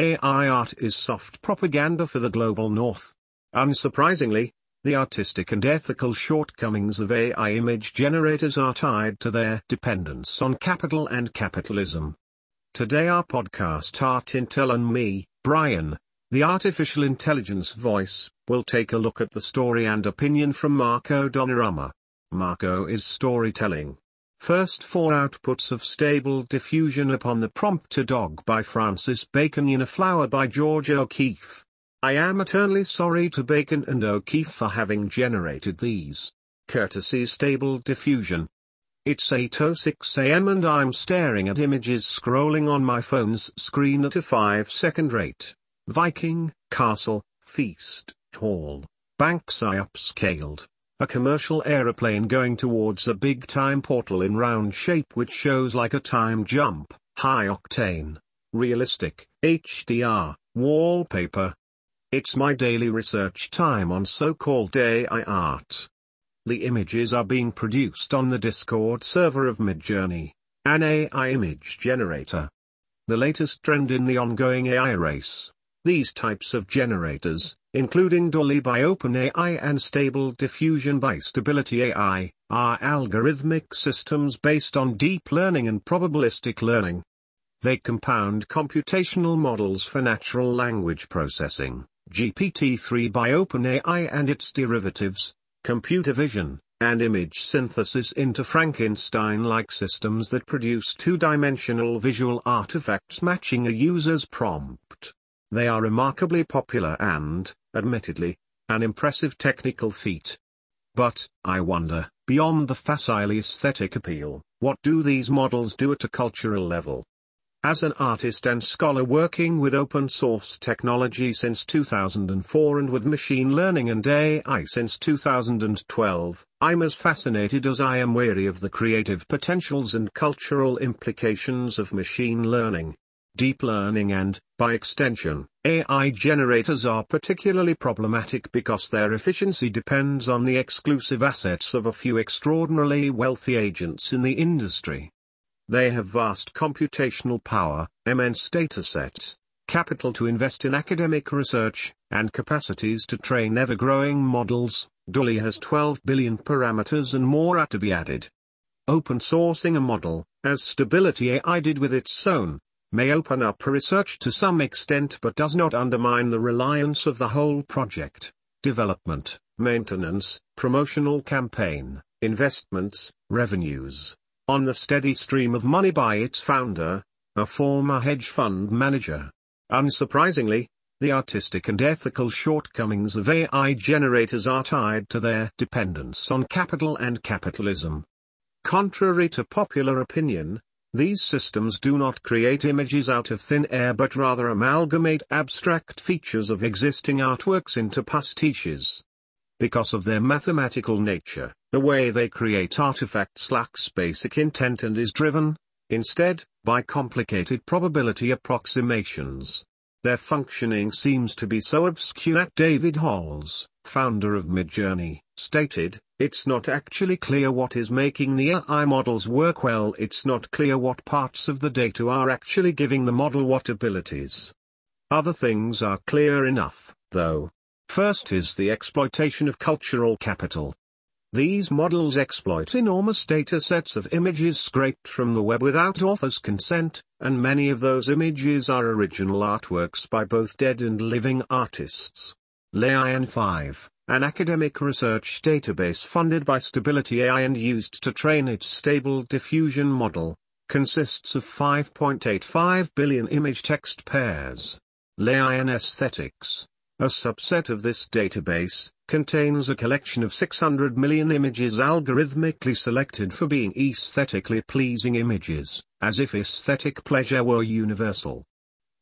AI art is soft propaganda for the global north. Unsurprisingly, the artistic and ethical shortcomings of AI image generators are tied to their dependence on capital and capitalism. Today our podcast Art Intel and me, Brian, the artificial intelligence voice, will take a look at the story and opinion from Marco Donnarumma. Marco is storytelling. First four outputs of Stable Diffusion upon the Prompter Dog by Francis Bacon in a Flower by Georgia O'Keeffe. I am eternally sorry to Bacon and O'Keeffe for having generated these. Courtesy Stable Diffusion. It's 8.06 am and I'm staring at images scrolling on my phone's screen at a 5 second rate. Viking, castle, feast, hall, banks I upscaled. A commercial aeroplane going towards a big time portal in round shape which shows like a time jump, high octane, realistic, HDR, wallpaper, it's my daily research time on so-called AI art. The images are being produced on the Discord server of Midjourney, an AI image generator. The latest trend in the ongoing AI race. These types of generators, including DALL-E by OpenAI and Stable Diffusion by Stability AI, are algorithmic systems based on deep learning and probabilistic learning. They compound computational models for natural language processing. GPT-3 by OpenAI and its derivatives, computer vision, and image synthesis into Frankenstein-like systems that produce two-dimensional visual artifacts matching a user's prompt. They are remarkably popular and, admittedly, an impressive technical feat. But, I wonder, beyond the facile aesthetic appeal, what do these models do at a cultural level? As an artist and scholar working with open source technology since 2004 and with machine learning and AI since 2012, I'm as fascinated as I am wary of the creative potentials and cultural implications of machine learning. Deep learning and, by extension, AI generators are particularly problematic because their efficiency depends on the exclusive assets of a few extraordinarily wealthy agents in the industry. They have vast computational power, immense datasets, capital to invest in academic research, and capacities to train ever-growing models. DALL-E has 12 billion parameters and more are to be added. Open sourcing a model, as Stability AI did with its own, may open up research to some extent but does not undermine the reliance of the whole project, development, maintenance, promotional campaign, investments, revenues, on the steady stream of money by its founder, a former hedge fund manager. Unsurprisingly, the artistic and ethical shortcomings of AI generators are tied to their dependence on capital and capitalism. Contrary to popular opinion, these systems do not create images out of thin air but rather amalgamate abstract features of existing artworks into pastiches. Because of their mathematical nature, the way they create artifacts lacks basic intent and is driven, instead, by complicated probability approximations. Their functioning seems to be so obscure that David Holz, founder of Midjourney, stated, it's not actually clear what is making the AI models work well it's not clear what parts of the data are actually giving the model what abilities. Other things are clear enough, though. First is the exploitation of cultural capital. These models exploit enormous data sets of images scraped from the web without author's consent, and many of those images are original artworks by both dead and living artists. LAION 5, an academic research database funded by Stability AI and used to train its stable diffusion model, consists of 5.85 billion image text pairs. LAION Aesthetics, a subset of this database, contains a collection of 600 million images algorithmically selected for being aesthetically pleasing images, as if aesthetic pleasure were universal.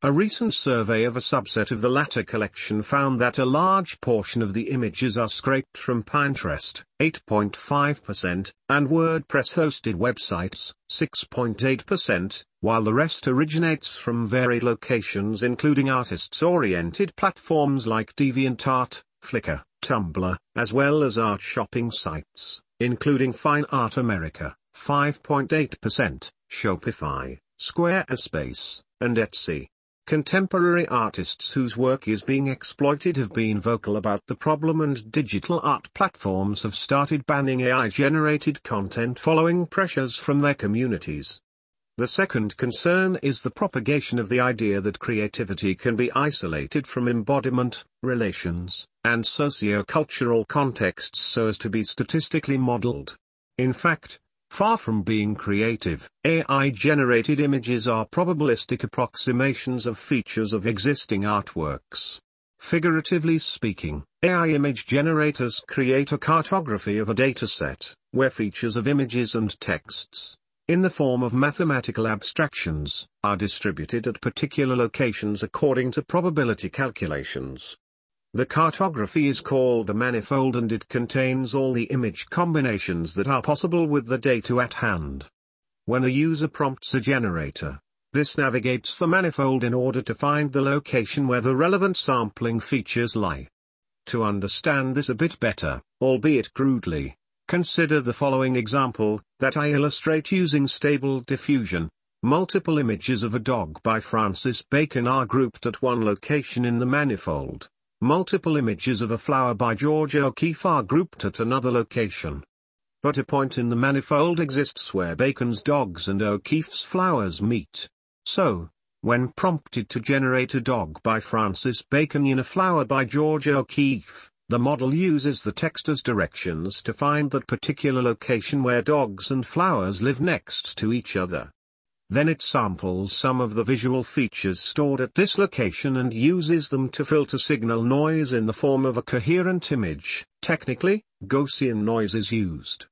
A recent survey of a subset of the latter collection found that a large portion of the images are scraped from Pinterest, 8.5%, and WordPress-hosted websites, 6.8%, while the rest originates from varied locations including artists-oriented platforms like DeviantArt, Flickr, Tumblr, as well as art shopping sites, including Fine Art America, 5.8%, Shopify, Squarespace, and Etsy. Contemporary artists whose work is being exploited have been vocal about the problem and digital art platforms have started banning AI-generated content following pressures from their communities. The second concern is the propagation of the idea that creativity can be isolated from embodiment, relations, and socio-cultural contexts so as to be statistically modeled. In fact, Far from being creative, AI-generated images are probabilistic approximations of features of existing artworks. Figuratively speaking, AI image generators create a cartography of a dataset, where features of images and texts, in the form of mathematical abstractions, are distributed at particular locations according to probability calculations. The cartography is called a manifold and it contains all the image combinations that are possible with the data at hand. When a user prompts a generator, this navigates the manifold in order to find the location where the relevant sampling features lie. To understand this a bit better, albeit crudely, consider the following example, that I illustrate using stable diffusion. Multiple images of a dog by Francis Bacon are grouped at one location in the manifold. Multiple images of a flower by Georgia O'Keeffe are grouped at another location. But a point in the manifold exists where Bacon's dogs and O'Keeffe's flowers meet. So, when prompted to generate a dog by Francis Bacon in a flower by Georgia O'Keeffe, the model uses the text as directions to find that particular location where dogs and flowers live next to each other. Then it samples some of the visual features stored at this location and uses them to filter signal noise in the form of a coherent image. Technically, Gaussian noise is used.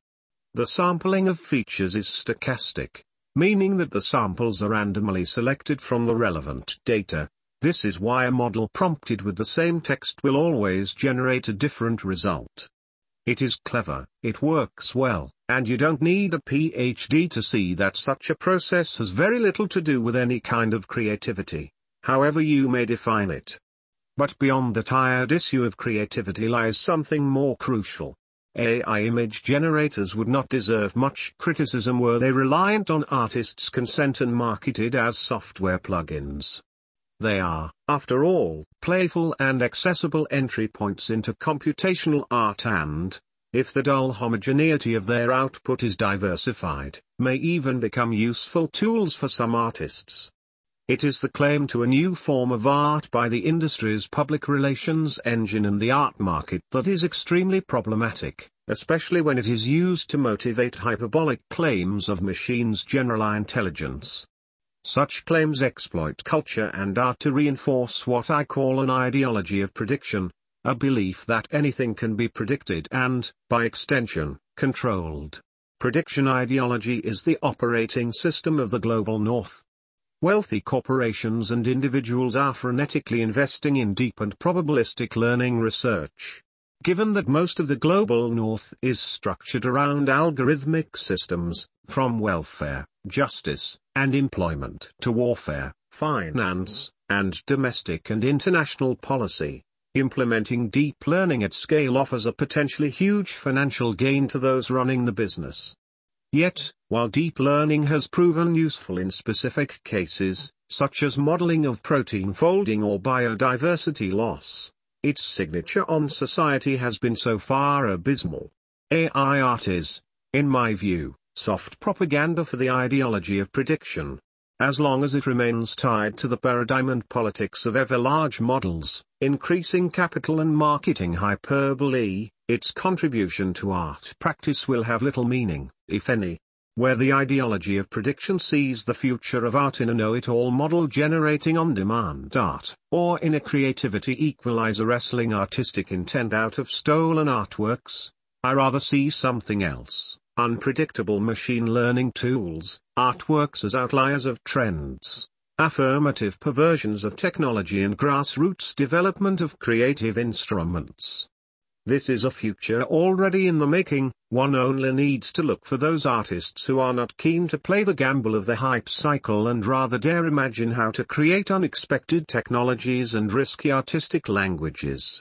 The sampling of features is stochastic, meaning that the samples are randomly selected from the relevant data. This is why a model prompted with the same text will always generate a different result. It is clever, it works well, and you don't need a PhD to see that such a process has very little to do with any kind of creativity, however you may define it. But beyond the tired issue of creativity lies something more crucial. AI image generators would not deserve much criticism were they reliant on artists' consent and marketed as software plugins. They are, after all, playful and accessible entry points into computational art and, if the dull homogeneity of their output is diversified, may even become useful tools for some artists. It is the claim to a new form of art by the industry's public relations engine and the art market that is extremely problematic, especially when it is used to motivate hyperbolic claims of machines' general intelligence. Such claims exploit culture and art to reinforce what I call an ideology of prediction, a belief that anything can be predicted and, by extension, controlled. Prediction ideology is the operating system of the global north. Wealthy corporations and individuals are frenetically investing in deep and probabilistic learning research. Given that most of the global north is structured around algorithmic systems, from welfare, justice, and employment to warfare, finance, and domestic and international policy. Implementing deep learning at scale offers a potentially huge financial gain to those running the business. Yet, while deep learning has proven useful in specific cases, such as modeling of protein folding or biodiversity loss, its signature on society has been so far abysmal. AI art is, in my view, soft propaganda for the ideology of prediction. As long as it remains tied to the paradigm and politics of ever large models, increasing capital and marketing hyperbole, its contribution to art practice will have little meaning, if any. Where the ideology of prediction sees the future of art in a know-it-all model generating on-demand art, or in a creativity equalizer wrestling artistic intent out of stolen artworks, I rather see something else unpredictable machine learning tools, artworks as outliers of trends, affirmative perversions of technology and grassroots development of creative instruments. This is a future already in the making, one only needs to look for those artists who are not keen to play the gamble of the hype cycle and rather dare imagine how to create unexpected technologies and risky artistic languages.